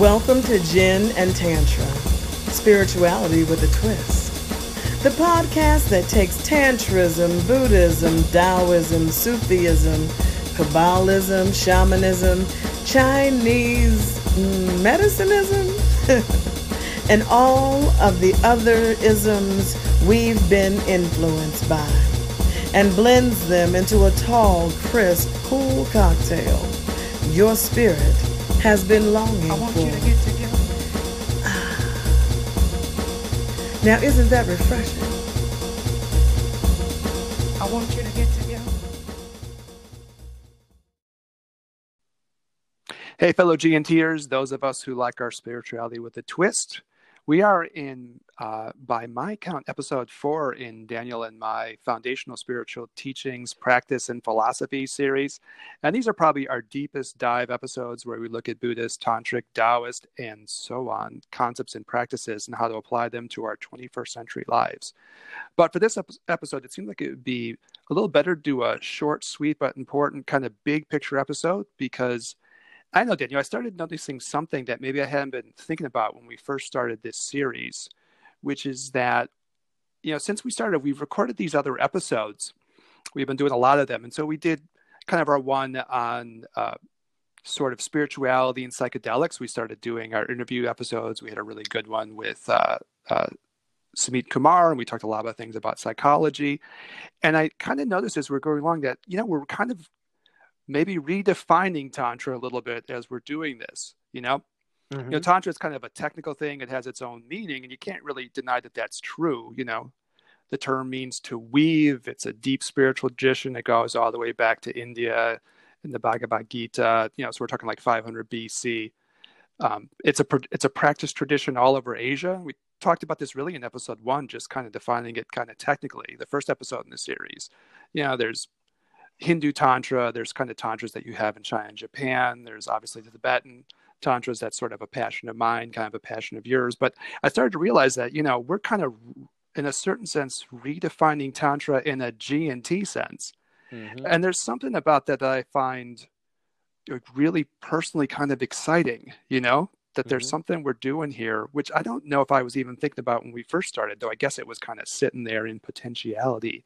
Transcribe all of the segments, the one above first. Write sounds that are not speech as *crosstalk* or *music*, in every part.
Welcome to Gin and Tantra, spirituality with a twist. The podcast that takes Tantrism, Buddhism, Taoism, Sufism, Kabbalism, Shamanism, Chinese medicinism, *laughs* and all of the other isms we've been influenced by, and blends them into a tall, crisp, cool cocktail your spirit has been longing I want for. you to get together. Ah. Now, isn't that refreshing? I want you to get together. Hey, fellow GNTers, those of us who like our spirituality with a twist, we are in, uh, by my count, episode four in Daniel and my foundational spiritual teachings, practice, and philosophy series. And these are probably our deepest dive episodes where we look at Buddhist, Tantric, Taoist, and so on concepts and practices and how to apply them to our 21st century lives. But for this ep- episode, it seemed like it would be a little better to do a short, sweet, but important kind of big picture episode because I know, Daniel, I started noticing something that maybe I hadn't been thinking about when we first started this series, which is that, you know, since we started, we've recorded these other episodes. We've been doing a lot of them. And so we did kind of our one on uh, sort of spirituality and psychedelics. We started doing our interview episodes. We had a really good one with uh, uh, Samit Kumar, and we talked a lot about things about psychology. And I kind of noticed as we're going along that, you know, we're kind of maybe redefining tantra a little bit as we're doing this you know? You know tantra is kind of a technical thing. It has its own meaning and you can't really deny that that's true you know? The term means to weave. It's a deep spiritual tradition. It goes all the way back to india in the bhagavad gita you know so we're talking like 500 bc um, it's a pr- it's a practice tradition all over asia. We talked about this really in episode one just kind of defining it kind of technically the first episode in the series. You know there's Hindu Tantra, there's kind of tantras that you have in China and Japan. There's obviously the Tibetan tantras, that's sort of a passion of mine, kind of a passion of yours. But I started to realize that, you know, we're kind of, in a certain sense, redefining Tantra in a G and T sense. Mm-hmm. And there's something about that that I find like, really personally kind of exciting, you know, that there's Mhm. something we're doing here, which I don't know if I was even thinking about when we first started, though I guess it was kind of sitting there in potentiality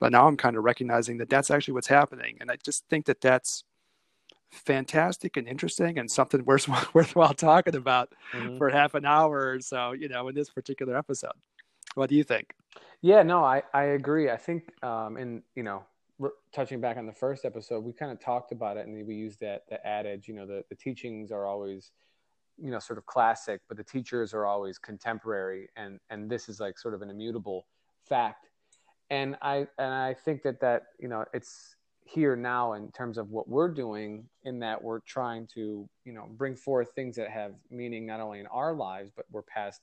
but now i'm kind of recognizing that that's actually what's happening and i just think that that's fantastic and interesting and something *laughs* worth, worthwhile talking about Mhm. for half an hour or so you know in this particular episode what do you think Yeah, no, I, I agree. I think, um, in you know, touching back on the first episode, we kind of talked about it, and we used that the adage, you know, the the teachings are always, you know, sort of classic, but the teachers are always contemporary, and and this is like sort of an immutable fact. And I and I think that that you know it's here now in terms of what we're doing in that we're trying to you know bring forth things that have meaning not only in our lives but were passed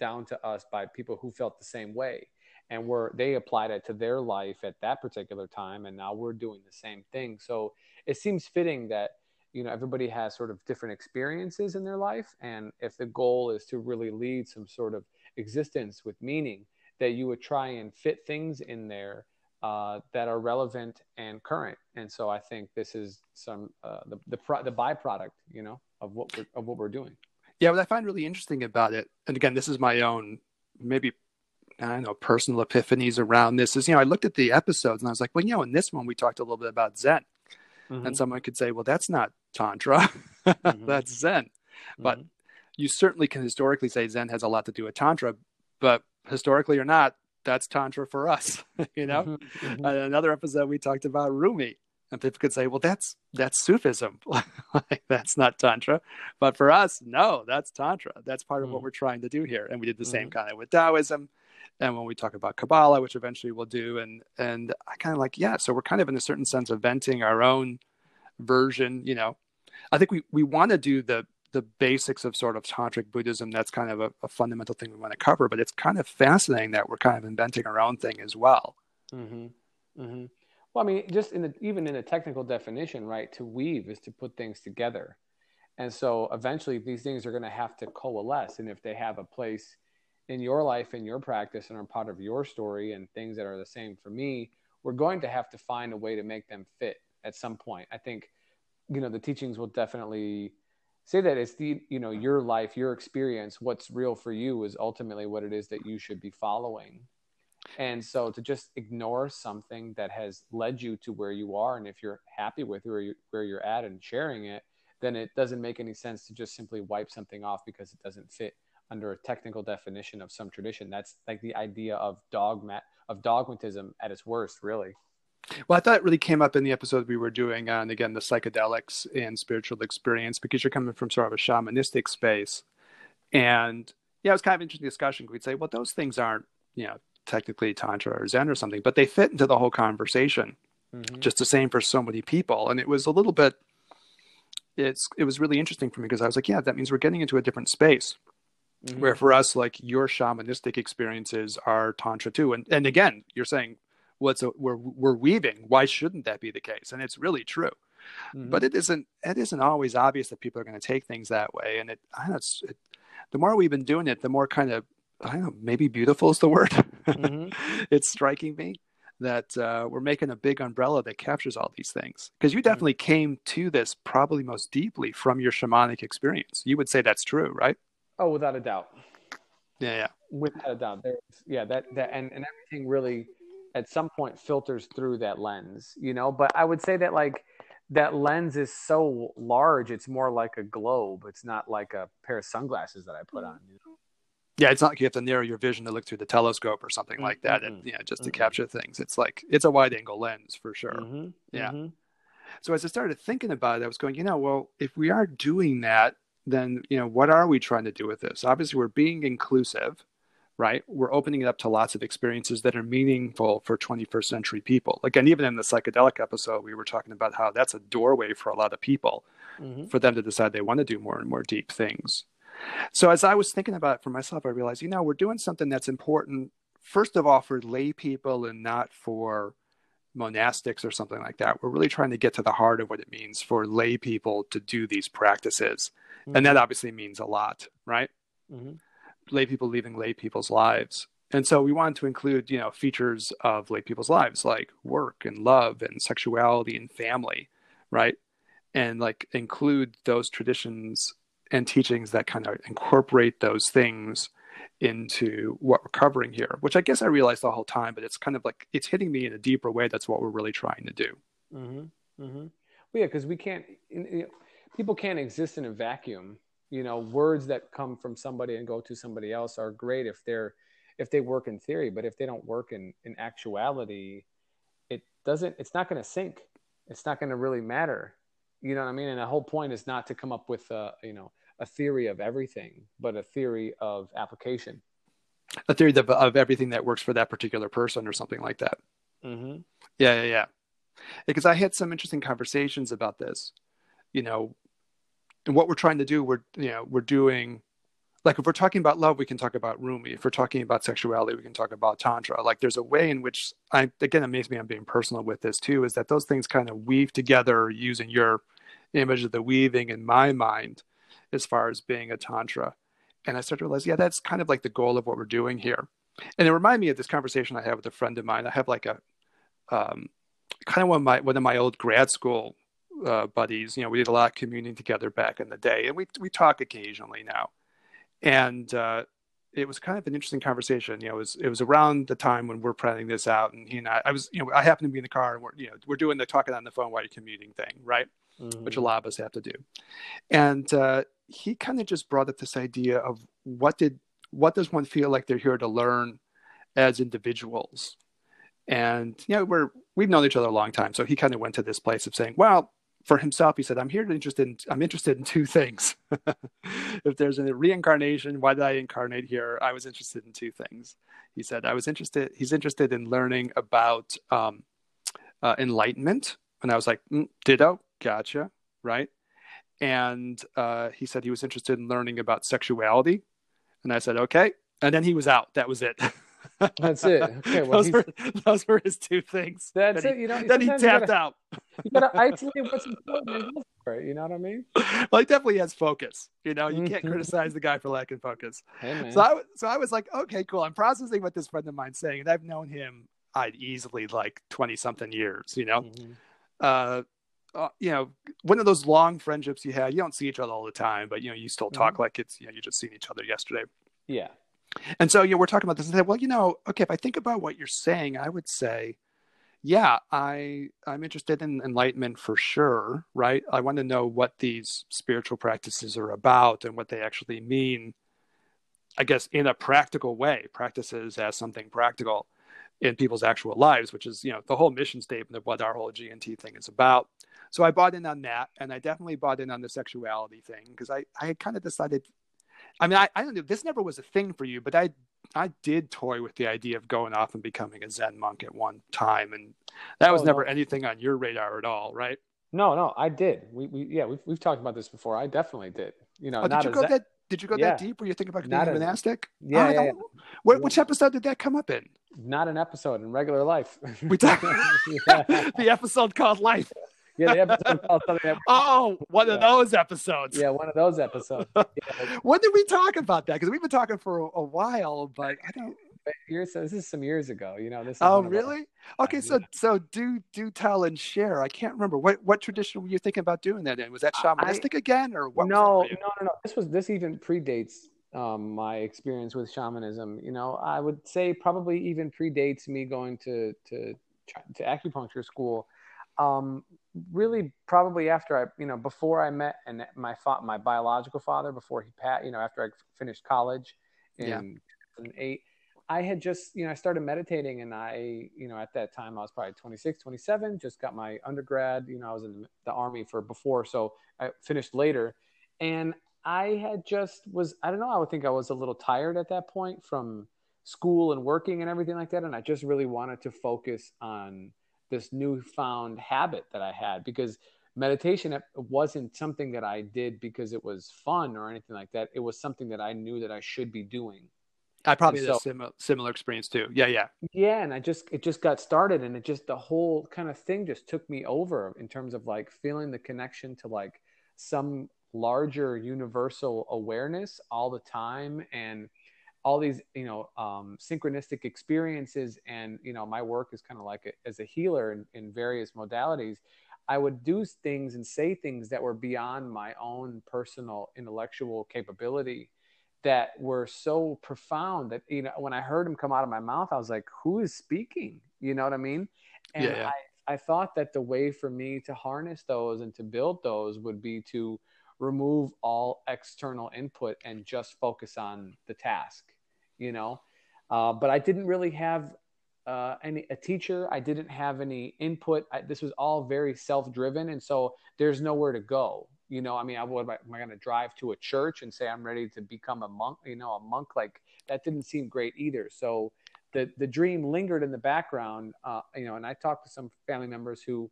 down to us by people who felt the same way and were they applied it to their life at that particular time and now we're doing the same thing so it seems fitting that you know everybody has sort of different experiences in their life and if the goal is to really lead some sort of existence with meaning that you would try and fit things in there uh, that are relevant and current and so i think this is some uh, the the, pro- the byproduct you know of what we're, of what we're doing yeah what i find really interesting about it and again this is my own maybe I don't know, personal epiphanies around this is, you know, I looked at the episodes and I was like, well, you know, in this one, we talked a little bit about Zen. And someone could say, well, that's not Tantra, *laughs* Mhm. that's Zen. but- Mhm. you certainly can historically say Zen has a lot to do with Tantra, but historically or not, that's Tantra for us, *laughs* you know? Mhm. Mhm. In another episode, we talked about Rumi. And people could say, well, that's that's Sufism. *laughs* like, that's not Tantra. But for us, no, that's Tantra. That's part of what Mhm. we're trying to do here. And we did the same Mhm. kind of with Taoism. And when we talk about Kabbalah, which eventually we'll do, and and I kind of like, yeah, so we're kind of in a certain sense of inventing our own version, you know. I think we, we want to do the the basics of sort of tantric Buddhism. That's kind of a, a fundamental thing we want to cover, but it's kind of fascinating that we're kind of inventing our own thing as well. Mm-hmm. Mm-hmm. Well, I mean, just in the even in a technical definition, right? To weave is to put things together, and so eventually these things are going to have to coalesce. And if they have a place in your life, in your practice, and are part of your story, and things that are the same for me, we're going to have to find a way to make them fit at some point. I think, you know, the teachings will definitely say that it's the you know your life your experience what's real for you is ultimately what it is that you should be following and so to just ignore something that has led you to where you are and if you're happy with where, you, where you're at and sharing it then it doesn't make any sense to just simply wipe something off because it doesn't fit under a technical definition of some tradition that's like the idea of dogma of dogmatism at its worst really well, I thought it really came up in the episode we were doing on again the psychedelics and spiritual experience because you're coming from sort of a shamanistic space, and yeah, it was kind of interesting discussion. We'd say, well, those things aren't you know technically tantra or Zen or something, but they fit into the whole conversation, mm-hmm. just the same for so many people. And it was a little bit, it's it was really interesting for me because I was like, yeah, that means we're getting into a different space. Mm-hmm. Where for us, like your shamanistic experiences are tantra too, and and again, you're saying what's a, we're we're weaving. Why shouldn't that be the case? And it's really true. Mm-hmm. But it isn't it isn't always obvious that people are going to take things that way. And it, I don't know, it's, it, the more we've been doing it, the more kind of I don't know, maybe beautiful is the word. Mm-hmm. *laughs* it's striking me that uh, we're making a big umbrella that captures all these things. Because you mm-hmm. definitely mm-hmm. came to this probably most deeply from your shamanic experience. You would say that's true, right? Oh, without a doubt. Yeah, yeah. Without a doubt. There's, yeah, that that and, and everything really at some point filters through that lens, you know. But I would say that like that lens is so large, it's more like a globe. It's not like a pair of sunglasses that I put on. You know? Yeah, it's not like you have to narrow your vision to look through the telescope or something like that, mm-hmm. and yeah, just to mm-hmm. capture things. It's like it's a wide angle lens for sure. Mm-hmm. Yeah. Mm-hmm. So as I started thinking about it, I was going, you know, well, if we are doing that, then you know, what are we trying to do with this? Obviously, we're being inclusive right? We're opening it up to lots of experiences that are meaningful for 21st century people. Again, even in the psychedelic episode, we were talking about how that's a doorway for a lot of people mm-hmm. for them to decide they want to do more and more deep things. So as I was thinking about it for myself, I realized, you know, we're doing something that's important, first of all, for lay people and not for monastics or something like that. We're really trying to get to the heart of what it means for lay people to do these practices. Mm-hmm. And that mm-hmm. obviously means a lot, right? Mm-hmm lay people leaving lay people's lives. And so we wanted to include, you know, features of lay people's lives like work and love and sexuality and family, right? And like include those traditions and teachings that kind of incorporate those things into what we're covering here, which I guess I realized the whole time, but it's kind of like it's hitting me in a deeper way. That's what we're really trying to do. Mm-hmm. Mm-hmm. Well, yeah, because we can't, you know, people can't exist in a vacuum. You know words that come from somebody and go to somebody else are great if they're if they work in theory but if they don't work in in actuality it doesn't it's not going to sink. it's not going to really matter. You know what i mean? And the whole point is not to come up with a you know a theory of everything but a theory of application. A theory of, of everything that works for that particular person or something like that. Mm-hmm. yeah yeah yeah. Because i had some interesting conversations about this you know and what we're trying to do we're you know we're doing like if we're talking about love we can talk about rumi. If we're talking about sexuality we can talk about tantra. Like there's a way in which i again it makes me i'm being personal with this too is that those things kind of weave together using your image of the weaving in my mind as far as being a tantra. And i started to realize yeah that's kind of like the goal of what we're doing here. And it reminded me of this conversation i had with a friend of mine. I have like a um, kind of one of my one of my old grad school uh, buddies. You know, we did a lot of communing together back in the day, and we we talk occasionally now. And uh, it was kind of an interesting conversation. You know, it was it was around the time when we're planning this out, and he and I, I was, you know, I happened to be in the car, and we're, you know, we're doing the talking on the phone while you're commuting thing, right? Mm-hmm. Which a lot of us have to do. And uh, he kind of just brought up this idea of what did what does one feel like they're here to learn as individuals and you know we're we've known each other a long time so he kind of went to this place of saying well for himself, he said, "I'm here to interested. In, I'm interested in two things. *laughs* if there's a reincarnation, why did I incarnate here? I was interested in two things." He said, "I was interested. He's interested in learning about um, uh, enlightenment." And I was like, mm, "Ditto, gotcha, right?" And uh, he said he was interested in learning about sexuality, and I said, "Okay." And then he was out. That was it. *laughs* That's it. *laughs* Okay, well, those, were, those were his two things. That's it. He, you know, then he tapped *laughs* you gotta, out. you gotta isolate what's important. Right? You know what I mean? Well, he definitely has focus. You know, you can't mm-hmm. criticize the guy for lacking focus. Hey, so I, so I was like, okay, cool. I'm processing what this friend of mine's saying, and I've known him, I'd easily like twenty something years. You know, mm-hmm. uh, uh, you know, one of those long friendships you had. You don't see each other all the time, but you know, you still talk Mm-hmm. like it's you know, you just seen each other yesterday. Yeah. And so, you know, we're talking about this and said, well, you know, okay, if I think about what you're saying, I would say, yeah, I I'm interested in enlightenment for sure, right? I want to know what these spiritual practices are about and what they actually mean. I guess in a practical way, practices as something practical in people's actual lives, which is, you know, the whole mission statement of what our whole GNT thing is about. So I bought in on that, and I definitely bought in on the sexuality thing because I I had kind of decided. I mean, I, I don't know. This never was a thing for you, but I I did toy with the idea of going off and becoming a Zen monk at one time, and that was Oh, never no. anything on your radar at all, right? No, no, I did. We, we yeah, we've, we've talked about this before. I definitely did. You know, Oh, did you go Zen- that? Did you go Yeah. that deep? Were you thinking about being a monastic? Yeah, yeah, don't- What, Which episode did that come up in? not an episode in regular life. We talked *laughs* yeah. *laughs* the episode called Life. Yeah, the episode called something that, Oh, one of those episodes. yeah, one of those episodes. *laughs* Yeah, When did we talk about that? Because we've been talking for a, a while, but I don't. years, this is some years ago. You know, this. Is Oh, of our- really? Okay, so yeah. so do do tell and share. I can't remember what what tradition were you thinking about doing that in? Was that shamanistic again, or what? no, was that for you? no, no, no. This was this even predates um, my experience with shamanism. You know, I would say probably even predates me going to to to acupuncture school. Um, really, probably after I, you know, before I met and my fa- my biological father, before he pat, you know, after I finished college in Yeah. 2008. I had just, you know, I started meditating and I, you know, at that time I was probably 26, 27, just got my undergrad, you know, I was in the army for before. So I finished later and I had just was, I don't know, I would think I was a little tired at that point from school and working and everything like that. And I just really wanted to focus on this newfound habit that I had because meditation it wasn't something that I did because it was fun or anything like that. It was something that I knew that I should be doing. I probably and had a so- similar similar experience too. Yeah, yeah. Yeah, and I just it just got started and it just the whole kind of thing just took me over in terms of like feeling the connection to like some larger universal awareness all the time and all these you know um, synchronistic experiences and you know my work is kind of like a, as a healer in, in various modalities i would do things and say things that were beyond my own personal intellectual capability that were so profound that you know when i heard them come out of my mouth i was like who is speaking? You know what i mean? And Yeah, yeah. I, I thought that the way for me to harness those and to build those would be to remove all external input and just focus on the task you know? Uh, but i didn't really have uh, any a teacher. I didn't have any input. I, this was all very self-driven and so there's nowhere to go you know? I mean i would am i going to drive to a church and say i'm ready to become a monk you know a monk? Like that didn't seem great either. So the the dream lingered in the background uh, you know and i talked to some family members who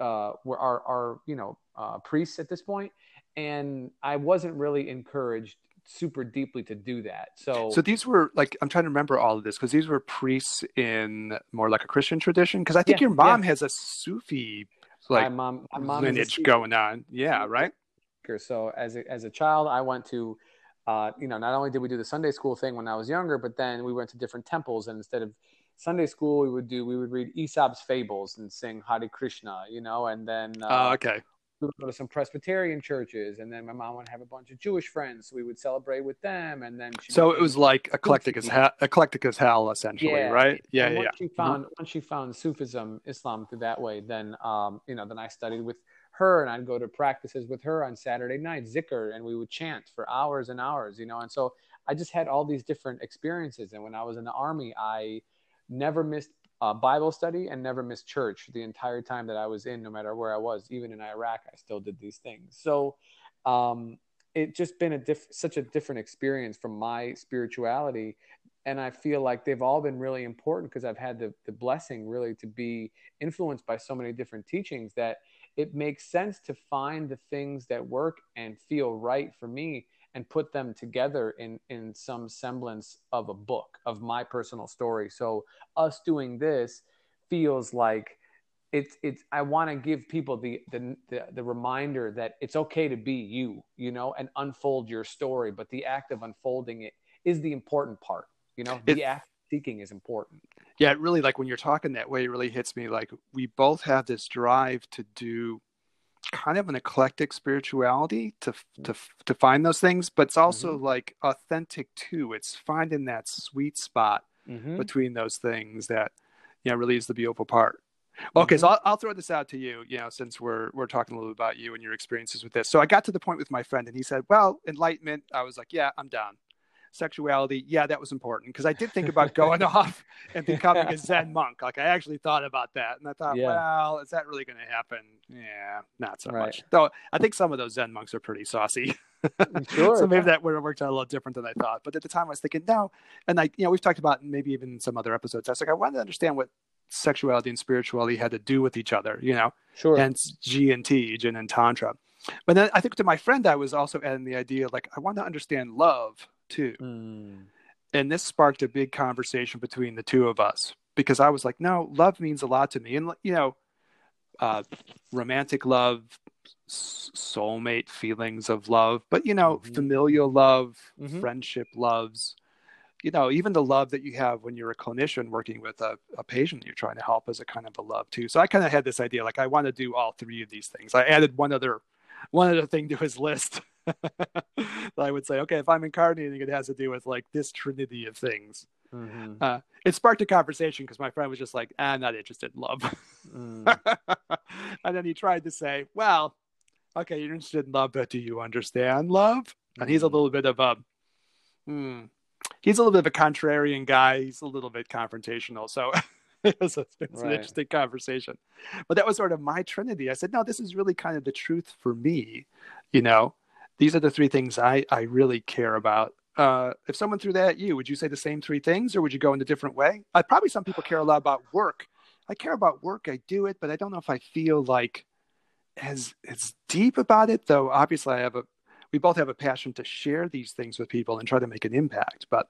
uh, were are, you know uh, priests at this point and i wasn't really encouraged super deeply to do that so So these were like I'm trying to remember all of this because these were priests in more like a Christian tradition. Because I think Yeah, your mom has a Sufi my like mom my mom lineage going on. Yeah, right. So as a, as a child, I went to, uh, you know, not only did we do the Sunday school thing when I was younger, but then we went to different temples, and instead of Sunday school, we would do we would read Aesop's fables and sing Hare Krishna, you know, and then uh, Oh, okay. We would go to some Presbyterian churches, and then my mom would have a bunch of Jewish friends, so we would celebrate with them, and then she So it was like eclectic as hell, eclectic as hell, essentially, Yeah. right? Yeah, and yeah, once yeah. she found once she found Sufism, Islam through that way, then um, you know, then I studied with her, and I'd go to practices with her on Saturday night, zikr, and we would chant for hours and hours, you know. And so I just had all these different experiences. And when I was in the army, I never missed uh, Bible study and never missed church the entire time that I was in, no matter where I was. Even in Iraq, I still did these things. So um, it just been a diff- such a different experience from my spirituality and I feel like they've all been really important because I've had the, the blessing really to be influenced by so many different teachings that it makes sense to find the things that work and feel right for me and put them together in in some semblance of a book of my personal story. So us doing this feels like it's it's I want to give people the, the the the reminder that it's okay to be you, you know, and unfold your story, but the act of unfolding it is the important part. You know, the It- act seeking is important. Yeah, it really like when you're talking that way, it really hits me. Like we both have this drive to do kind of an eclectic spirituality to to to find those things, but it's also Mm-hmm. like authentic too. It's finding that sweet spot Mhm. between those things that you know really is the beautiful part. Okay, so Mm-hmm. I'll, I'll throw this out to you. You know, since we're we're talking a little bit about you and your experiences with this. So I got to the point with my friend, and he said, "Well, enlightenment." I was like, "Yeah, I'm down." Sexuality, yeah, that was important because I did think about going *laughs* off and becoming a Zen monk. Like I actually thought about that, and I thought, Yeah. well, is that really going to happen? Yeah, not so Right. much. Though I think some of those Zen monks are pretty saucy. Mm, sure, *laughs* so maybe that would have worked out a little different than I thought. But at the time, I was thinking, no. And I, you know, we've talked about maybe even some other episodes. I was like, I wanted to understand what sexuality and spirituality had to do with each other. You know, Sure. hence G and T, Gin and Tantra. But then I think to my friend, I was also adding the idea like I want to understand love too. Mm. And this sparked a big conversation between the two of us because I was like, no, love means a lot to me. And, you know, uh, romantic love, soulmate feelings of love, but, you know, Mhm. familial love, Mhm. friendship loves, you know, even the love that you have when you're a clinician working with a, a patient you're trying to help is a kind of a love too. So I kind of had this idea, like I want to do all three of these things. I added one other, one other thing to his list. *laughs* I would say, okay, if I'm incarnating, it has to do with like this trinity of things. Mhm. Uh, it sparked a conversation because my friend was just like, I'm not interested in love. Mm. *laughs* and then he tried to say, well, okay, you're interested in love, but do you understand love? And he's a Mm. little bit of a, hmm, he's a little bit of a contrarian guy. He's a little bit confrontational. So *laughs* it was, a, it was an interesting conversation. But that was sort of my trinity. I said, no, this is really kind of the truth for me. You know, these are the three things I, I really care about. Uh, if someone threw that at you, would you say the same three things or would you go in a different way? I probably some people care a lot about work. I care about work. I do it, but I don't know if I feel like as as deep about it. Though obviously, I have a we both have a passion to share these things with people and try to make an impact. But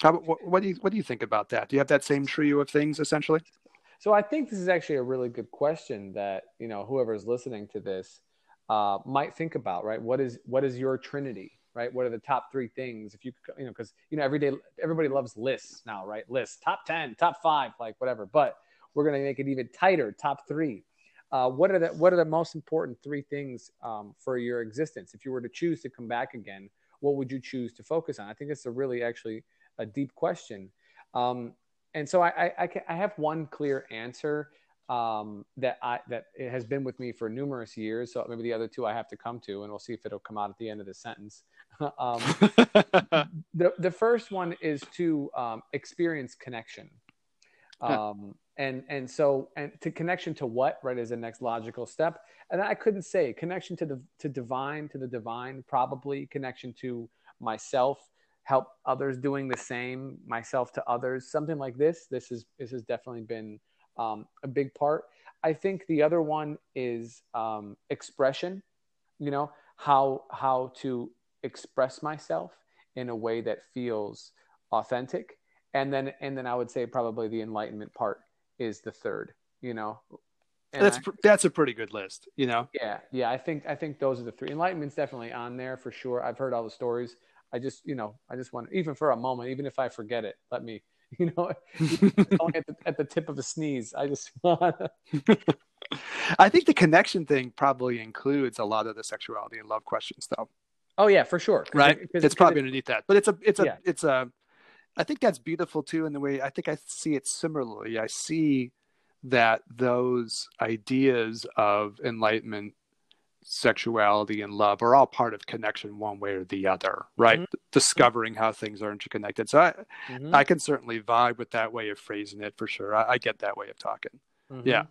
how, what, what do you what do you think about that? Do you have that same trio of things essentially? So I think this is actually a really good question that you know whoever's listening to this uh, might think about. Right? What is what is your trinity? Right? What are the top three things? If you you know because you know every day everybody loves lists now, right? Lists top ten, top five, like whatever. But we're gonna make it even tighter. Top three. Uh, what are the what are the most important three things um, for your existence? If you were to choose to come back again, what would you choose to focus on? I think it's a really actually a deep question. Um, and so I, I, I, I have one clear answer um, that I that it has been with me for numerous years. So maybe the other two I have to come to, and we'll see if it'll come out at the end of the sentence. *laughs* um, *laughs* the the first one is to um, experience connection, Huh. um, and and so and to connection to what right is the next logical step. And I couldn't say connection to the to divine to the divine probably connection to myself help others doing the same myself to others something like this this is this has definitely been um, a big part. I think the other one is um, expression you know how how to express myself in a way that feels authentic. And then and then i would say probably the enlightenment part is the third you know. And that's I- that's a pretty good list. You know, yeah yeah i think i think those are the three. Enlightenment's definitely on there for sure. I've heard all the stories. I just you know i just want even for a moment even if i forget it let me *laughs* you know at *laughs* the, at the tip of a sneeze i just *laughs* want I think the connection thing probably includes a lot of the sexuality and love questions, though. oh yeah for sure. right it- it's probably it- underneath that but it's a it's a Yeah. it's a i think that's beautiful too in the way i think i see it similarly i see that those ideas of enlightenment sexuality and love are all part of connection one way or the other right discovering how things are interconnected so i Mhm, i can certainly vibe with that way of phrasing it for sure i, I get that way of talking mhm. yeah.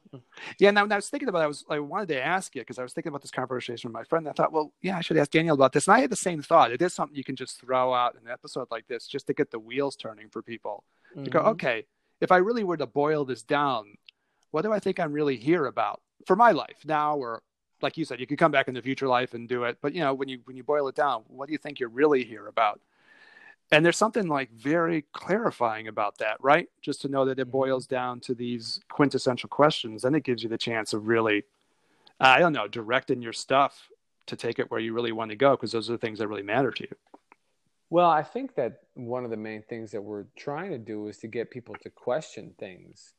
yeah, now when I was thinking about it, I was I wanted to ask you because I was thinking about this conversation with my friend. I thought, well, yeah, I should ask Daniel about this. And I had the same thought. It is something you can just throw out in an episode like this just to get the wheels turning for people. To go, Mhm. okay, if I really were to boil this down, what do I think I'm really here about for my life now or like you said, you could come back in the future life and do it. But you know, when you when you boil it down, what do you think you're really here about? And there's something like very clarifying about that, right? Just to know that it Mhm. boils down to these quintessential questions, and it gives you the chance of really, I don't know, directing your stuff to take it where you really want to go, because those are the things that really matter to you. Well, I think that one of the main things that we're trying to do is to get people to question things,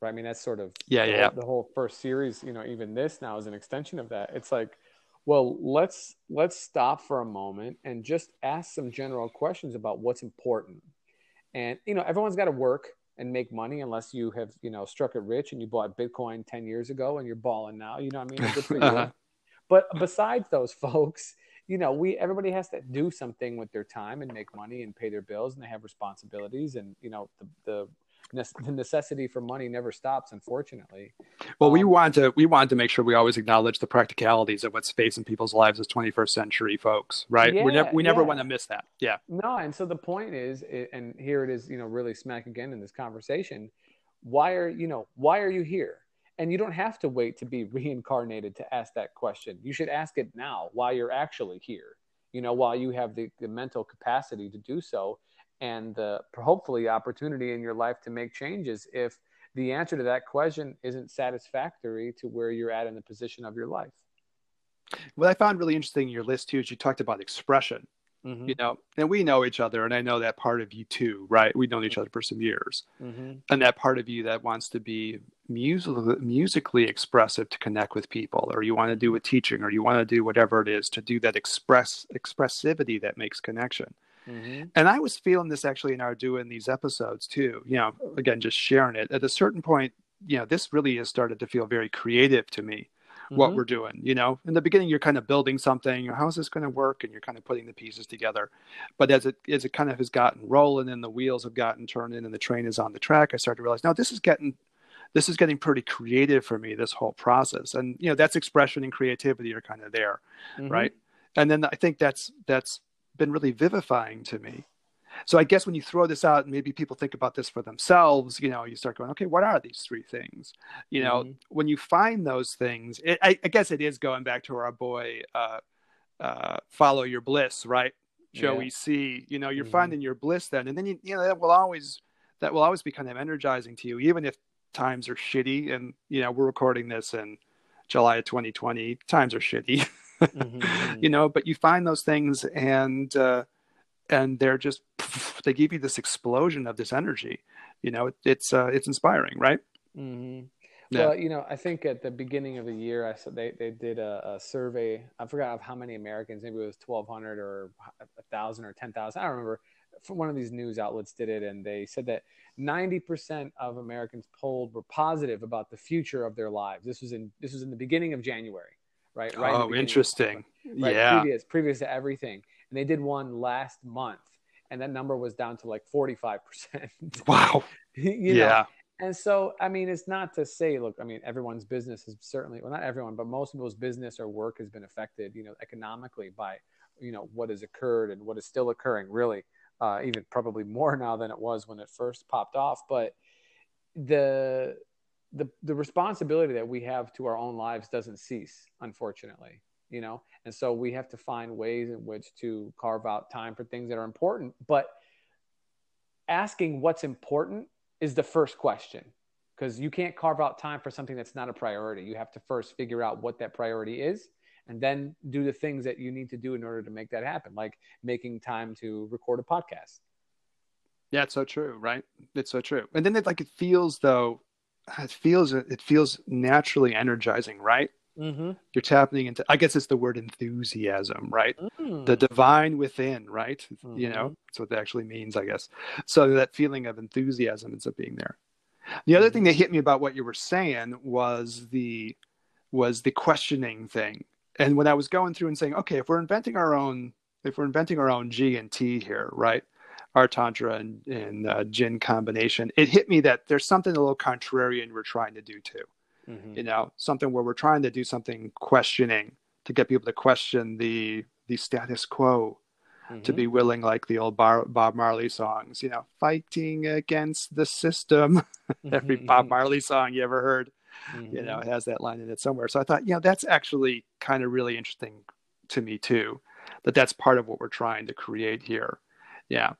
right? I mean, that's sort of Yeah, the, yeah. The whole first series. You know, even this now is an extension of that. It's like, well, let's let's stop for a moment and just ask some general questions about what's important. And you know, everyone's got to work and make money unless you have you know struck it rich and you bought Bitcoin ten years ago and you're balling now. You know what I mean? Good for you. *laughs* But besides those folks, you know, we everybody has to do something with their time and make money and pay their bills, and they have responsibilities, and you know, the the, the necessity for money never stops, unfortunately. Well, we Um, want to we want to make sure we always acknowledge the practicalities of what's facing people's lives as 21st century folks, right? yeah, we never we never yeah. want to miss that. Yeah. No, and so the point is, and here it is, you know, really smack again in this conversation. Why are you know why are you here? And you don't have to wait to be *laughs* reincarnated to ask that question. You should ask it now while you're actually here. You know, while you have the, the mental capacity to do so, and the hopefully opportunity in your life to make changes. If the answer to that question isn't satisfactory to where you're at in the position of your life. What I found really interesting in your list too is you talked about expression. Mm-hmm. You know, and we know each other, and I know that part of you too, right? We've known each other for some years, Mm-hmm. and that part of you that wants to be musically musically expressive to connect with people, or you want to do with teaching, or you want to do whatever it is to do that express expressivity that makes connection. Mm-hmm. And I was feeling this actually in our doing these episodes too. You know, again, just sharing it. At a certain point, you know, this really has started to feel very creative to me. What Mhm. we're doing, you know, in the beginning, you're kind of building something. How is this going to work? And you're kind of putting the pieces together. But as it as it kind of has gotten rolling, and the wheels have gotten turned in, and the train is on the track, I started to realize, now this is getting this is getting pretty creative for me. This whole process, and you know, that's expression and creativity are kind of there Mhm. right and then i think that's that's been really vivifying to me so i guess when you throw this out and maybe people think about this for themselves you know you start going okay what are these three things you know Mhm. when you find those things it, I, I guess it is going back to our boy uh, uh, follow your bliss right joey Yeah. c you know you're Mhm. finding your bliss then and then you, you know that will always that will always be kind of energizing to you even if times are shitty and you know we're recording this in july of 2020 times are shitty *laughs* Mhm, mhm. *laughs* you know but you find those things and uh and they're just *laughs* they give you this explosion of this energy you know it, it's uh it's inspiring right mm-hmm. Yeah. Well, you know, I think at the beginning of the year, I said they, they did a, a survey. I forgot of how many Americans, maybe it was 1,200 or 1,000 or 10,000. I don't remember. From one of these news outlets did it, and they said that 90% of Americans polled were positive about the future of their lives. This was in this was in the beginning of January, right? right oh of- interesting right, yeah previous previous to everything. And they did one last month, and that number was down to like 45%. *laughs* wow you know, yeah and so, I mean, it's not to say, look, I mean, everyone's business is certainly, well, not everyone, but most people's business or work has been affected, you know, economically by, you know, what has occurred and what is still occurring, really, uh, even probably more now than it was when it first popped off. But the, the, the responsibility that we have to our own lives doesn't cease, unfortunately, you know? And so we have to find ways in which to carve out time for things that are important. But asking what's important is the first question because you can't carve out time for something that's not a priority. You have to first figure out what that priority is and then do the things that you need to do in order to make that happen, like making time to record a podcast. yeah it's so true right it's so true and then it like it feels though it feels it feels naturally energizing right Mm-hmm. you're tapping into i guess it's the word enthusiasm right Mm. the divine within, right? You know, Mhm. that's what that actually means, I guess. So that feeling of enthusiasm ends up being there. The other thing that hit me about what you were saying was the was the questioning thing. And when I was going through and saying, okay, if we're inventing our own, if we're inventing our own G and T here, right? Our tantra and, and uh, Gin combination, it hit me that there's something a little contrarian we're trying to do too. Mhm. you know something where we're trying to do something questioning to get people to question the the status quo to Mhm. be willing like the old Bar- bob marley songs you know fighting against the system. *laughs* Every bob marley song you ever heard. You know has that line in it somewhere. So i thought you know that's actually kind of really interesting to me too that that's part of what we're trying to create here. Yeah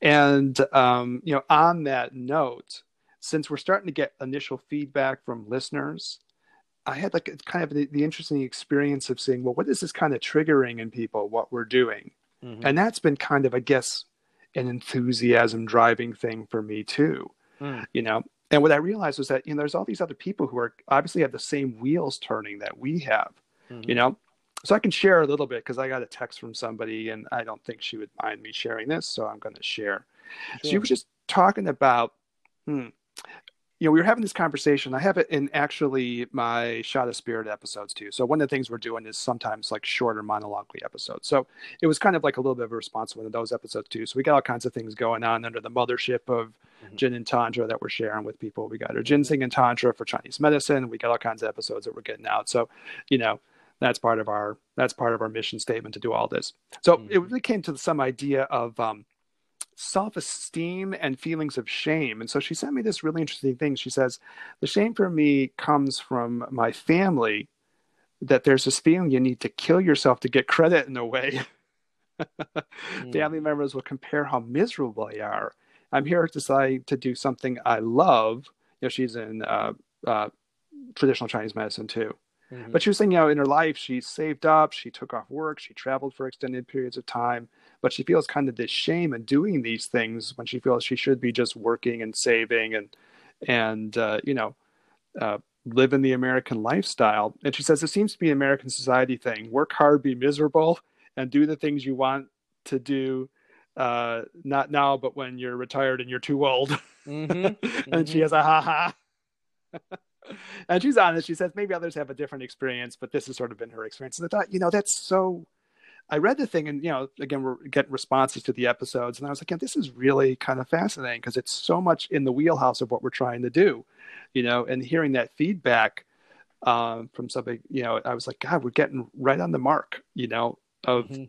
and um, you know on that note since we're starting to get initial feedback from listeners i had like kind of the, the interesting experience of seeing well what is this kind of triggering in people what we're doing Mhm. and that's been kind of i guess an enthusiasm driving thing for me too Mm. you know And what I realized was that you know there's all these other people who are obviously have the same wheels turning that we have, Mhm. you know. So I can share a little bit because I got a text from somebody, and I don't think she would mind me sharing this, so I'm going to share. She was just talking about, hmm, you know, we were having this conversation. I have it in actually my Shot of Spirit episodes too. So one of the things we're doing is sometimes like shorter monologuely episodes. So it was kind of like a little bit of a response to one of those episodes too. So we got all kinds of things going on under the mothership of Mhm. Gin and Tantra that we're sharing with people. We got our ginseng and Tantra for Chinese medicine. We got all kinds of episodes that we're getting out. So, you know, that's part of our that's part of our mission statement to do all this. So it Mhm. really came to some idea of um, self-esteem and feelings of shame. And so she sent me this really interesting thing. She says, "The shame for me comes from my family that there's this feeling you need to kill yourself to get credit in a way." *laughs* Mm. Family members will compare how miserable they are. I'm here to decide to do something I love. You know, she's in uh, uh, traditional Chinese medicine too. Mhm. But she was saying, you know, in her life, she saved up, she took off work, she traveled for extended periods of time, but she feels kind of this shame in doing these things when she feels she should be just working and saving and, and uh, you know, uh, live in the American lifestyle. And she says it seems to be an American society thing: work hard, be miserable, and do the things you want to do. Uh, not now, but when you're retired and you're too old. Mhm. *laughs* and she has a ha ha. *laughs* and she's honest. She says maybe others have a different experience, but this has sort of been her experience. And I thought, you know, that's so. I read the thing, and you know, again, we're getting responses to the episodes, and I was like, yeah, this is really kind of fascinating because it's so much in the wheelhouse of what we're trying to do, you know, and hearing that feedback um, from somebody, you know, I was like, God, we're getting right on the mark, you know, of Mhm.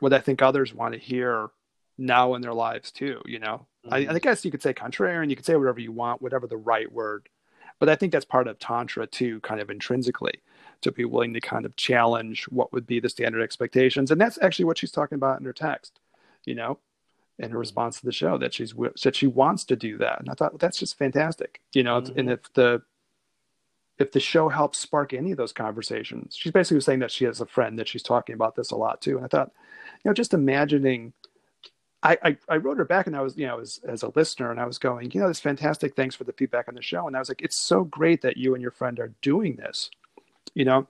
what I think others want to hear now in their lives too, you know. I, I guess you could say contrarian, you could say whatever you want, whatever the right word. But I think that's part of Tantra too, kind of intrinsically, to be willing to kind of challenge what would be the standard expectations. And that's actually what she's talking about in her text, you know, in her response to the show, that she's that she wants to do that. And I thought well, that's just fantastic, you know. And Mhm. if the if the show helps spark any of those conversations, she's basically saying that she has a friend that she's talking about this a lot too. And I thought, you know, just imagining I, I, I wrote her back and I was, you know, as, as a listener and I was going, you know, it's fantastic. Thanks for the feedback on the show. And I was like, it's so great that you and your friend are doing this, you know,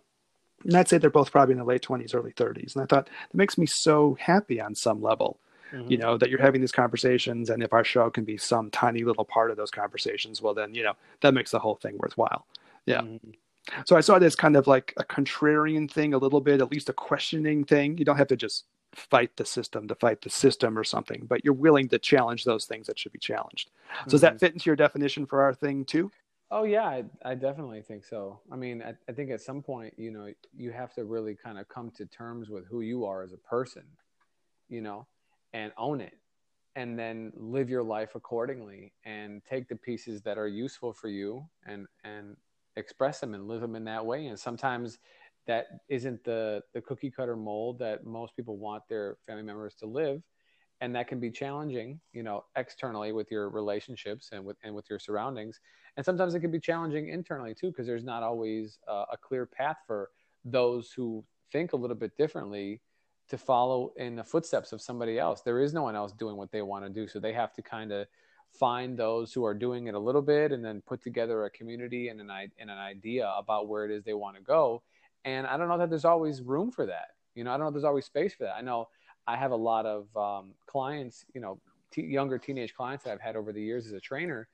and I'd say they're both probably in the late twenties, early thirties. And I thought that makes me so happy on some level, Mhm. you know, that you're having these conversations. And if our show can be some tiny little part of those conversations, well, then, you know, that makes the whole thing worthwhile. Yeah. Mhm. So I saw this kind of like a contrarian thing, a little bit, at least a questioning thing. You don't have to just fight the system to fight the system or something, but you're willing to challenge those things that should be challenged. So does that Mhm. fit into your definition for our thing too? Oh yeah, I, I definitely think so. I mean, I, I think at some point, you know, you have to really kind of come to terms with who you are as a person, you know, and own it, and then live your life accordingly, and take the pieces that are useful for you, and and express them and live them in that way. And sometimes that isn't the the cookie cutter mold that most people want their family members to live. And that can be challenging you know externally with your relationships and with and with your surroundings. And sometimes it can be challenging internally too because there's not always uh, a clear path for those who think a little bit differently to follow in the footsteps of somebody else. There is no one else doing what they want to do. So they have to kind of find those who are doing it a little bit and then put together a community and an, and an idea about where it is they want to go and i don't know that there's always room for that. You know i don't know there's always space for that. I know i have a lot of um, clients you know t- younger teenage clients that i've had over the years as a trainer.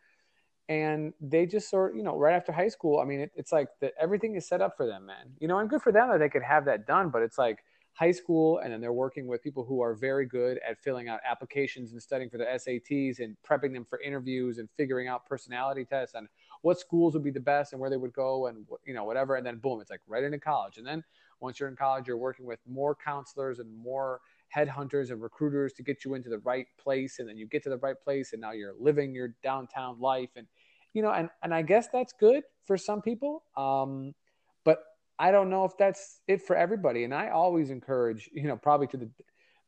And they just sort you know right after high school i mean it, it's like that everything is set up for them man. You know and good for them that they could have that done but it's like high school and then they're working with people who are very good at filling out applications and studying for the SATs and prepping them for interviews and figuring out personality tests and what schools would be the best and where they would go and you know whatever and then boom it's like right into college and then once you're in college you're working with more counselors and more headhunters and recruiters to get you into the right place and then you get to the right place and now you're living your downtown life and you know and and I guess that's good for some people um but I don't know if that's it for everybody. And I always encourage, you know, probably to the,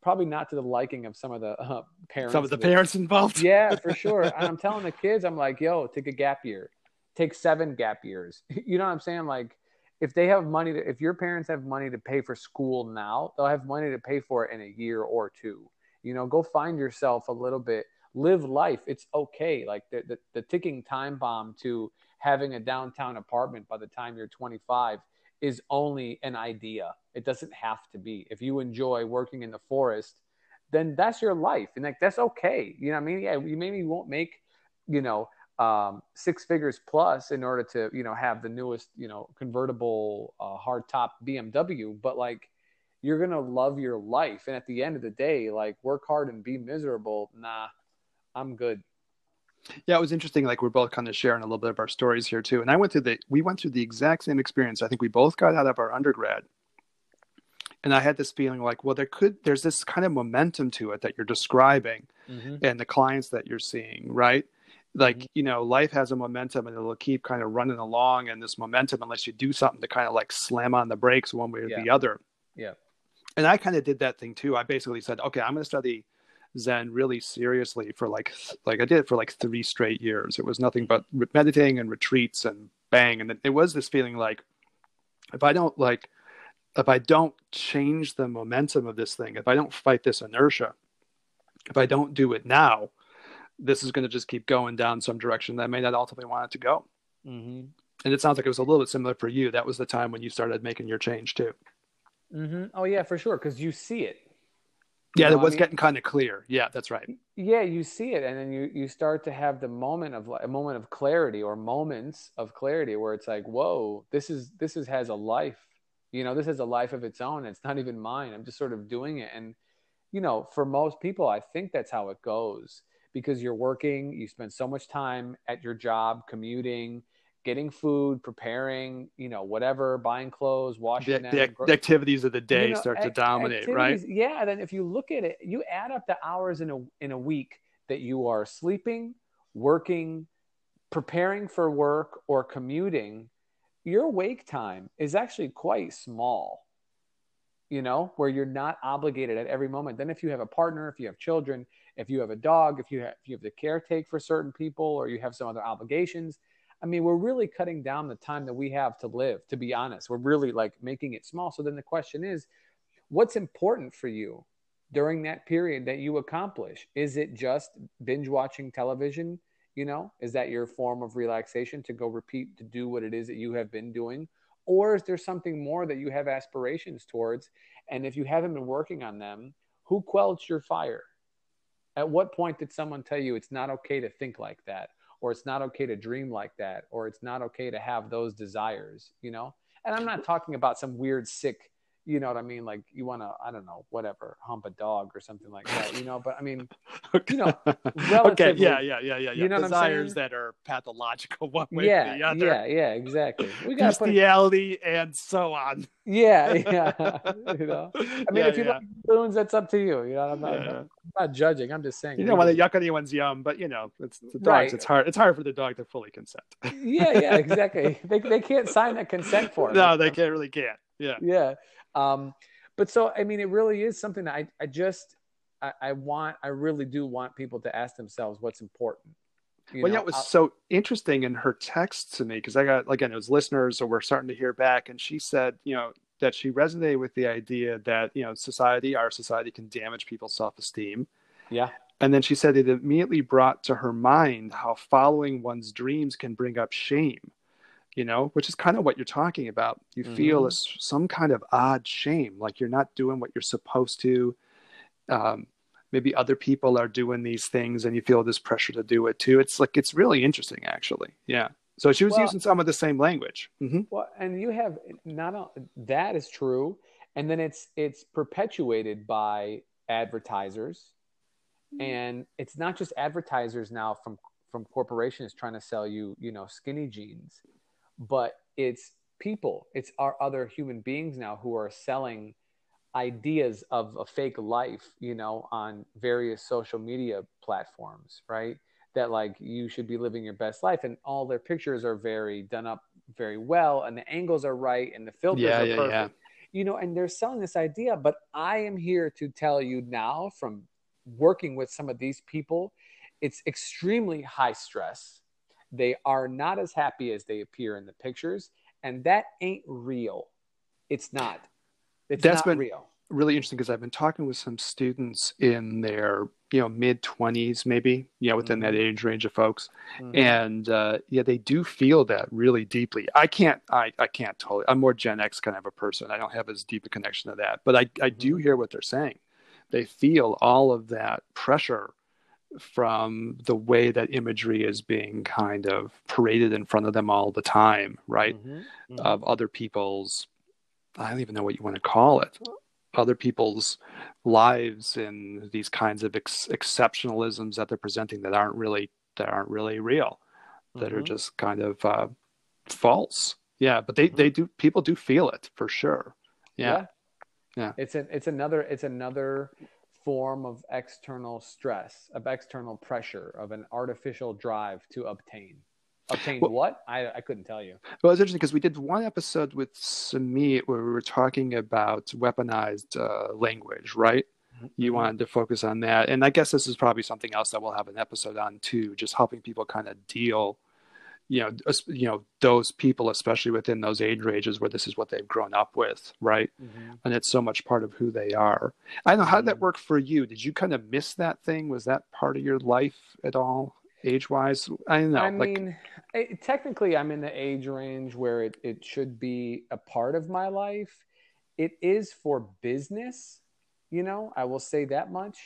probably not to the liking of some of the uh, parents. Some of the parents involved. Yeah, *laughs* for sure. and I'm telling the kids, I'm like, yo, take a gap year, take seven gap years. *laughs* You know what I'm saying? Like, if they have money to, if your parents have money to pay for school now, they'll have money to pay for it in a year or two. You know, go find yourself a little bit live life. It's okay. Like the, the, the ticking time bomb to having a downtown apartment by the time you're 25 is only an idea. It doesn't have to be. If you enjoy working in the forest, then that's your life. And like, that's okay. You know what I mean? Yeah, you maybe won't make, you know, um, six figures plus in order to, you know, have the newest, you know, convertible uh, hard top BMW, but like, you're going to love your life. And at the end of the day, like work hard and be miserable. Nah, I'm good. Yeah, it was interesting. Like we're both kind of sharing a little bit of our stories here too. And I went through the we went through the exact same experience. I think we both got out of our undergrad. And I had this feeling like, well, there could there's this kind of momentum to it that you're describing mm-hmm. and the clients that you're seeing, right? Like, mm-hmm. you know, life has a momentum and it'll keep kind of running along and this momentum unless you do something to kind of like slam on the brakes one way or yeah. the other. Yeah. And I kind of did that thing too. I basically said, okay, I'm going to study Zen really seriously for like like I did it for like three straight years. It was nothing but meditating and retreats and bang, and it was this feeling like if I don't like if I don't change the momentum of this thing, if I don't fight this inertia, if I don't do it now, this is going to just keep going down some direction that I may not ultimately want it to go. Mm-hmm. And it sounds like it was a little bit similar for you. That was the time when you started making your change too. Mm-hmm. Oh yeah, for sure, because you see it yeah, it was I mean? getting kind of clear. Yeah, that's right. Yeah, you see it, and then you you start to have the moment of a moment of clarity or moments of clarity where it's like, whoa, this is this is has a life. You know, this has a life of its own. It's not even mine. I'm just sort of doing it, and you know, for most people, I think that's how it goes because you're working, you spend so much time at your job, commuting, getting food, preparing, you know, whatever, buying clothes, washing the, them, the activities of the day you know, start to dominate, right? Yeah. Then if you look at it, you add up the hours in a in a week that you are sleeping, working, preparing for work, or commuting. Your wake time is actually quite small. You know, where you're not obligated at every moment. Then, if you have a partner, if you have children, if you have a dog, if you have, if you have to caretake for certain people, or you have some other obligations, I mean, we're really cutting down the time that we have to live, to be honest. We're really like making it small. So then the question is, what's important for you during that period that you accomplish? Is it just binge watching television? You know, is that your form of relaxation to go repeat to do what it is that you have been doing? Or is there something more that you have aspirations towards? And if you haven't been working on them, who quelled your fire? At what point did someone tell you it's not okay to think like that? or it's not okay to dream like that or it's not okay to have those desires you know and i'm not talking about some weird sick you know what I mean? Like you want to, I don't know, whatever, hump a dog or something like that, you know. But I mean, *laughs* you know, okay, yeah, yeah, yeah, yeah, yeah. You know Desires that are pathological, *laughs* one way yeah, or the other. Yeah, yeah, exactly. We got bestiality put... and so on. *laughs* Yeah, yeah. you know, I mean, yeah, if you yeah. like balloons, that's up to you. You know, I'm not, yeah. I'm not judging. I'm just saying. You don't want to yuck anyone's yum, but you know, it's the dogs. Right. It's hard. It's hard for the dog to fully consent. yeah, yeah, exactly. They they can't sign that consent form. No, they can't really can't. Yeah. Yeah. Um, but so, I mean, it really is something that I, I just, I, I want, I really do want people to ask themselves what's important. You well, know, yeah, it was I'll, so interesting in her text to me because I got again, it was listeners, so we're starting to hear back, and she said, you know, that she resonated with the idea that you know, society, our society, can damage people's self-esteem. Yeah. And then she said it immediately brought to her mind how following one's dreams can bring up shame you know, which is kind of what you're talking about. You mm-hmm. feel a, some kind of odd shame, like you're not doing what you're supposed to. Um, maybe other people are doing these things and you feel this pressure to do it too. It's like, it's really interesting, actually. Yeah. So she was well, using some of the same language. Mm-hmm. Well, and you have not that is true. And then it's, it's perpetuated by advertisers. Mm-hmm. And it's not just advertisers now from, from corporations trying to sell you, you know, skinny jeans but it's people, it's our other human beings now who are selling ideas of a fake life, you know, on various social media platforms, right? That like you should be living your best life, and all their pictures are very done up very well, and the angles are right, and the filters yeah, are yeah, perfect. Yeah. You know, and they're selling this idea, but I am here to tell you now from working with some of these people, it's extremely high stress they are not as happy as they appear in the pictures, and that ain't real. It's not. It's That's not been real. Really interesting because I've been talking with some students in their you know mid 20s maybe you know within Mm-hmm. that age range of folks and uh, yeah they do feel that really deeply i can't i i can't totally i'm more gen x kind of a person i don't have as deep a connection to that but i i do Mm-hmm. hear what they're saying they feel all of that pressure from the way that imagery is being kind of paraded in front of them all the time right Mhm. Mhm. of other people's i don't even know what you want to call it other people's lives in these kinds of ex- exceptionalisms that they're presenting that aren't really that aren't really real that are Mhm. just kind of uh, false yeah but they they do people do feel it for sure yeah Yeah. It's a, it's another it's another form of external stress, of external pressure, of an artificial drive to obtain. Obtain Well- what? I I couldn't tell you. well it's interesting because we did one episode with Samit where we were talking about weaponized uh, language right you Mhm. wanted to focus on that and i guess this is probably something else that we'll have an episode on too just helping people kind of deal you know you know those people especially within those age ranges where this is what they've grown up with right Mhm. and it's so much part of who they are i don't know how did that Mhm. work for you did you kind of miss that thing was that part of your life at all age wise i don't know I like mean, eh, technically, I'm in the age range where it, it should be a part of my life. It is for business, you know, I will say that much.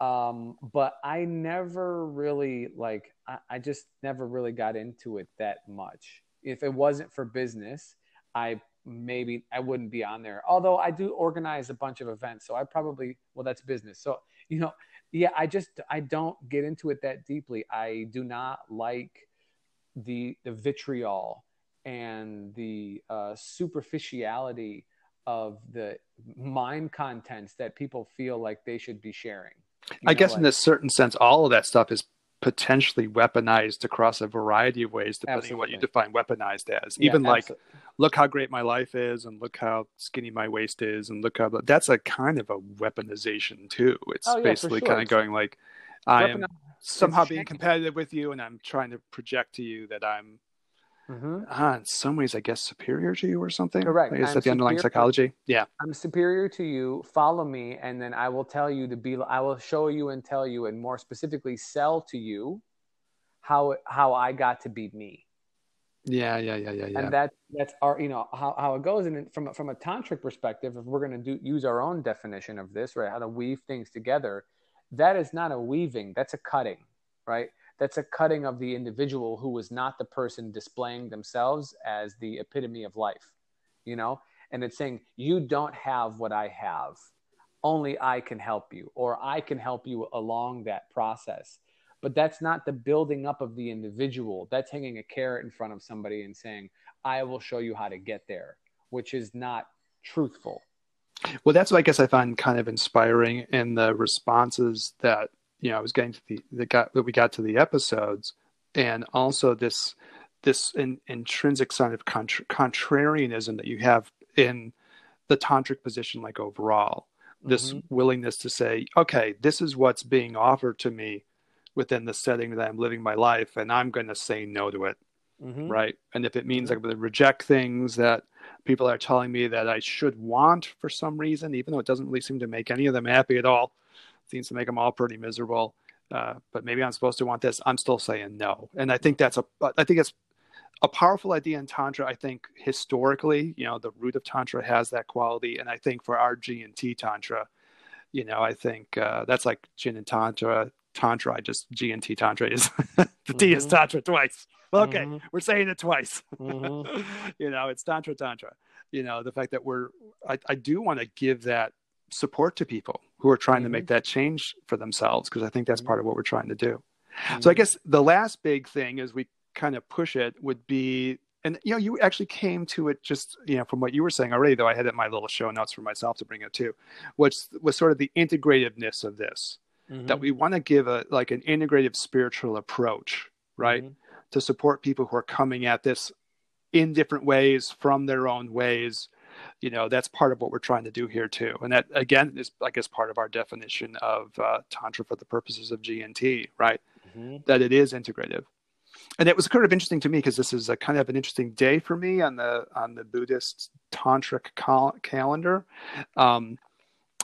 Um, but I never really, like, I, I just never really got into it that much. If it wasn't for business, I maybe I wouldn't be on there. Although I do organize a bunch of events, so I probably, well, that's business. So, you know, yeah i just i don't get into it that deeply i do not like the the vitriol and the uh, superficiality of the mind contents that people feel like they should be sharing i know, guess in a certain sense all of that stuff is potentially weaponized across a variety of ways depending on what you define weaponized as. Yeah, even like look how great my life is and look how skinny my waist is and look how that's a kind of a weaponization too. It's Oh, yeah, basically sure. kind of going like i am somehow being competitive with you and i'm trying to project to you that i'm Mhm. ah, in some ways i guess superior to you or something Correct. i guess I'm that's the underlying psychology yeah I'm superior to you. Follow me, and then I will tell you to be. I will show you and tell you, and more specifically, sell to you how how I got to be me. yeah yeah yeah yeah yeah and that that's our you know how, how it goes and from from a tantric perspective if we're going to do use our own definition of this right how to weave things together that is not a weaving that's a cutting right that's a cutting of the individual who was not the person displaying themselves as the epitome of life you know? And it's saying you don't have what i have. Only i can help you or i can help you along that process. But that's not the building up of the individual. That's hanging a carrot in front of somebody and saying i will show you how to get there which is not truthful. Well that's what i guess i find kind of inspiring in the responses that you know i was getting to the that got that we got to the episodes and also this this in, intrinsic sign of contra- contrarianism that you have in the tantric position like overall this Mhm. willingness to say okay this is what's being offered to me within the setting that i'm living my life and i'm going to say no to it Mhm. right? And if it means I'm going to reject things that people are telling me that I should want for some reason, even though it doesn't really seem to make any of them happy at all, seems to make them all pretty miserable. Uh, but maybe I'm supposed to want this. I'm still saying no, and I think that's a I think it's a powerful idea in tantra. I think historically, you know, the root of tantra has that quality, and I think for our G and T tantra, you know, I think uh, that's like Gin and tantra. Tantra, I just G and T tantra is *laughs* the T is tantra twice. Well, okay, Mhm. we're saying it twice. Mhm. *laughs* you know, it's tantra tantra. You know, the fact that we're I, I do want to give that support to people who are trying to Mhm. make that change for themselves because I think that's part of what we're trying to do. So I guess the last big thing as we kind of push it would be and you know you actually came to it just you know from what you were saying already though I had it in my little show notes for myself to bring it too which was sort of the integrativeness of this Mhm. that we want to give a like an integrative spiritual approach right Mhm. to support people who are coming at this in different ways from their own ways you know that's part of what we're trying to do here too and that again is i guess part of our definition of uh, tantra for the purposes of gnt right Mhm. that it is integrative and it was kind of interesting to me because this is a kind of an interesting day for me on the on the buddhist tantric cal- calendar um,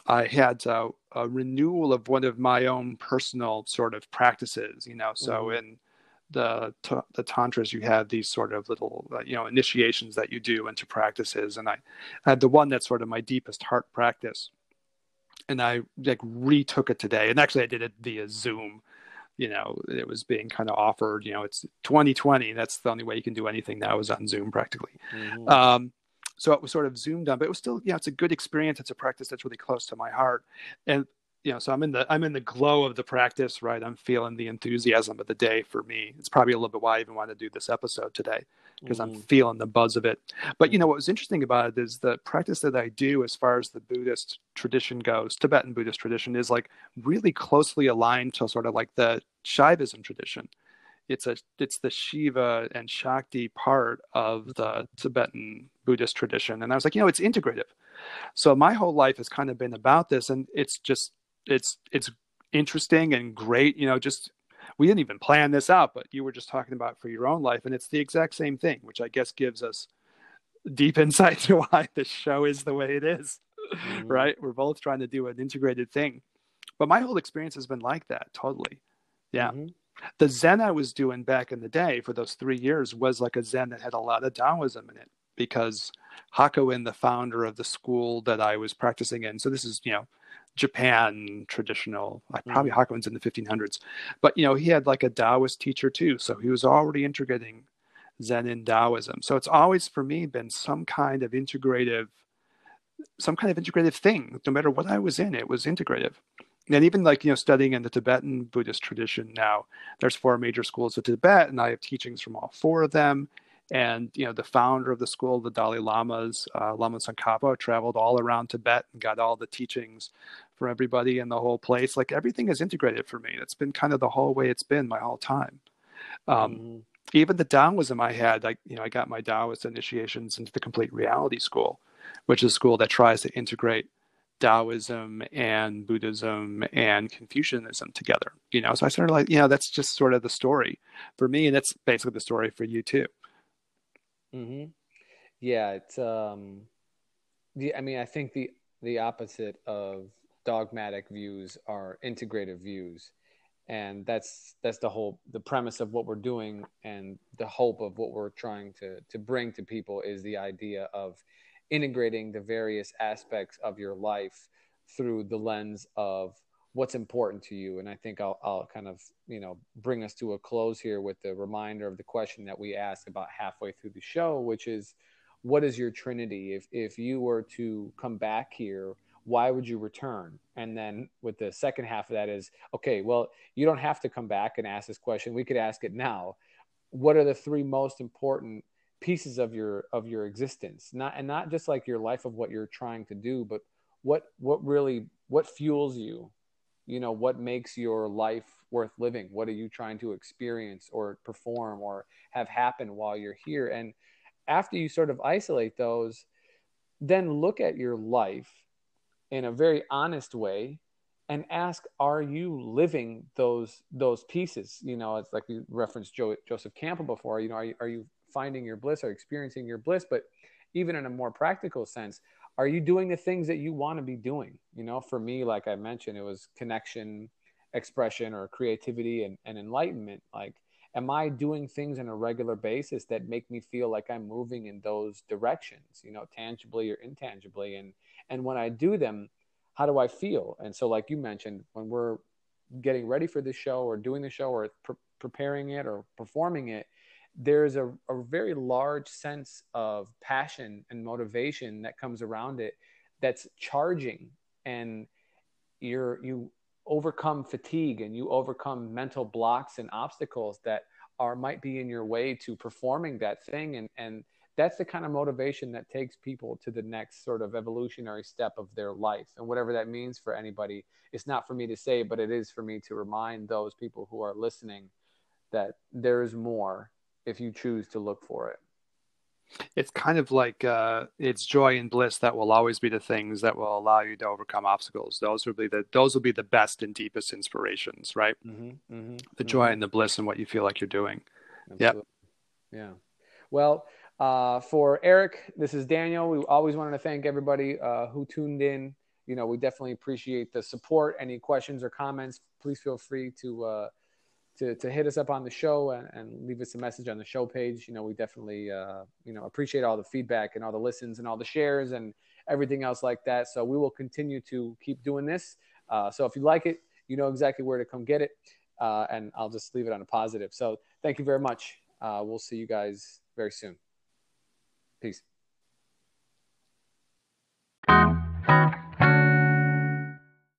I had a, a, renewal of one of my own personal sort of practices, you know. So mm-hmm. in the the tantras, you have these sort of little, uh, you know, initiations that you do into practices, and I, I had the one that's sort of my deepest heart practice, and I like retook it today, and actually I did it via Zoom. You know, it was being kind of offered. You know, it's 2020. That's the only way you can do anything now is on Zoom, practically. Mm-hmm. Um, so it was sort of zoomed on but it was still you know it's a good experience it's a practice that's really close to my heart and you know so i'm in the i'm in the glow of the practice right i'm feeling the enthusiasm of the day for me it's probably a little bit why i even want to do this episode today because mm. i'm feeling the buzz of it but you know what was interesting about it is the practice that i do as far as the buddhist tradition goes tibetan buddhist tradition is like really closely aligned to sort of like the shaivism tradition it's a it's the Shiva and Shakti part of the Tibetan Buddhist tradition. And I was like, you know, it's integrative. So my whole life has kind of been about this, and it's just it's it's interesting and great. You know, just we didn't even plan this out, but you were just talking about for your own life, and it's the exact same thing, which I guess gives us deep *laughs* insight to why the show is the way it is. Mm-hmm. Right? We're both trying to do an integrated thing. But my whole experience has been like that, totally. Yeah. Mm-hmm the Zen I was doing back in the day for those three years was like a Zen that had a lot of Taoism in it because Hakuin, the founder of the school that I was practicing in, so this is, you know, Japan traditional, like probably mm. Hakuin's in the 1500s, but, you know, he had like a Taoist teacher too. So he was already integrating Zen and Taoism. So it's always for me been some kind of integrative, some kind of integrative thing. No matter what I was in, it was integrative and even like you know studying in the tibetan buddhist tradition now there's four major schools of tibet and i have teachings from all four of them and you know the founder of the school the dalai lamas uh, lama tsongkhapa traveled all around tibet and got all the teachings for everybody in the whole place like everything is integrated for me it's been kind of the whole way it's been my whole time um, mm-hmm. even the taoism i had like you know i got my taoist initiations into the complete reality school which is a school that tries to integrate Taoism and Buddhism and Confucianism together. You know, so I started like, you know, that's just sort of the story for me, and that's basically the story for you too. Hmm. Yeah. It's. Um. The. I mean, I think the the opposite of dogmatic views are integrative views, and that's that's the whole the premise of what we're doing, and the hope of what we're trying to to bring to people is the idea of integrating the various aspects of your life through the lens of what's important to you. And i think I'll, I'll kind of you know bring us to a close here with the reminder of the question that we asked about halfway through the show which is what is your trinity? If if you were to come back here why would you return? And then with the second half of that is okay well you don't have to come back and ask this question. We could ask it now. What are the three most important pieces of your of your existence? Not and not just like your life of what you're trying to do but what what really what fuels you you know what makes your life worth living? What are you trying to experience or perform or have happen while you're here? And after you sort of isolate those then look at your life in a very honest way and ask are you living those those pieces? You know it's like you referenced Joe, joseph campbell before you know are you, are you finding your bliss or experiencing your bliss? But even in a more practical sense are you doing the things that you want to be doing? You know for me like i mentioned it was connection expression or creativity and, and enlightenment. Like am i doing things on a regular basis that make me feel like i'm moving in those directions you know tangibly or intangibly? And and when i do them how do i feel? And so like you mentioned when we're getting ready for the show or doing the show or pre- preparing it or performing it there's a, a very large sense of passion and motivation that comes around it that's charging. And you're you overcome fatigue and you overcome mental blocks and obstacles that are might be in your way to performing that thing. And and that's the kind of motivation that takes people to the next sort of evolutionary step of their life. And whatever that means for anybody it's not for me to say but it is for me to remind those people who are listening that there is more if you choose to look for it it's kind of like uh, it's joy and bliss that will always be the things that will allow you to overcome obstacles. Those will be the those will be the best and deepest inspirations, right? Mm-hmm, mm-hmm, the joy mm-hmm. and the bliss and what you feel like you're doing. Yeah, yeah. Well, uh, for Eric, this is Daniel. We always wanted to thank everybody uh, who tuned in you know, we definitely appreciate the support. Any questions or comments, please feel free to uh, to, to hit us up on the show and, and leave us a message on the show page. You know, we definitely uh, you know appreciate all the feedback and all the listens and all the shares and everything else like that. So we will continue to keep doing this. Uh, so if you like it, you know exactly where to come get it. Uh, and I'll just leave it on a positive. So thank you very much. Uh, we'll see you guys very soon. Peace.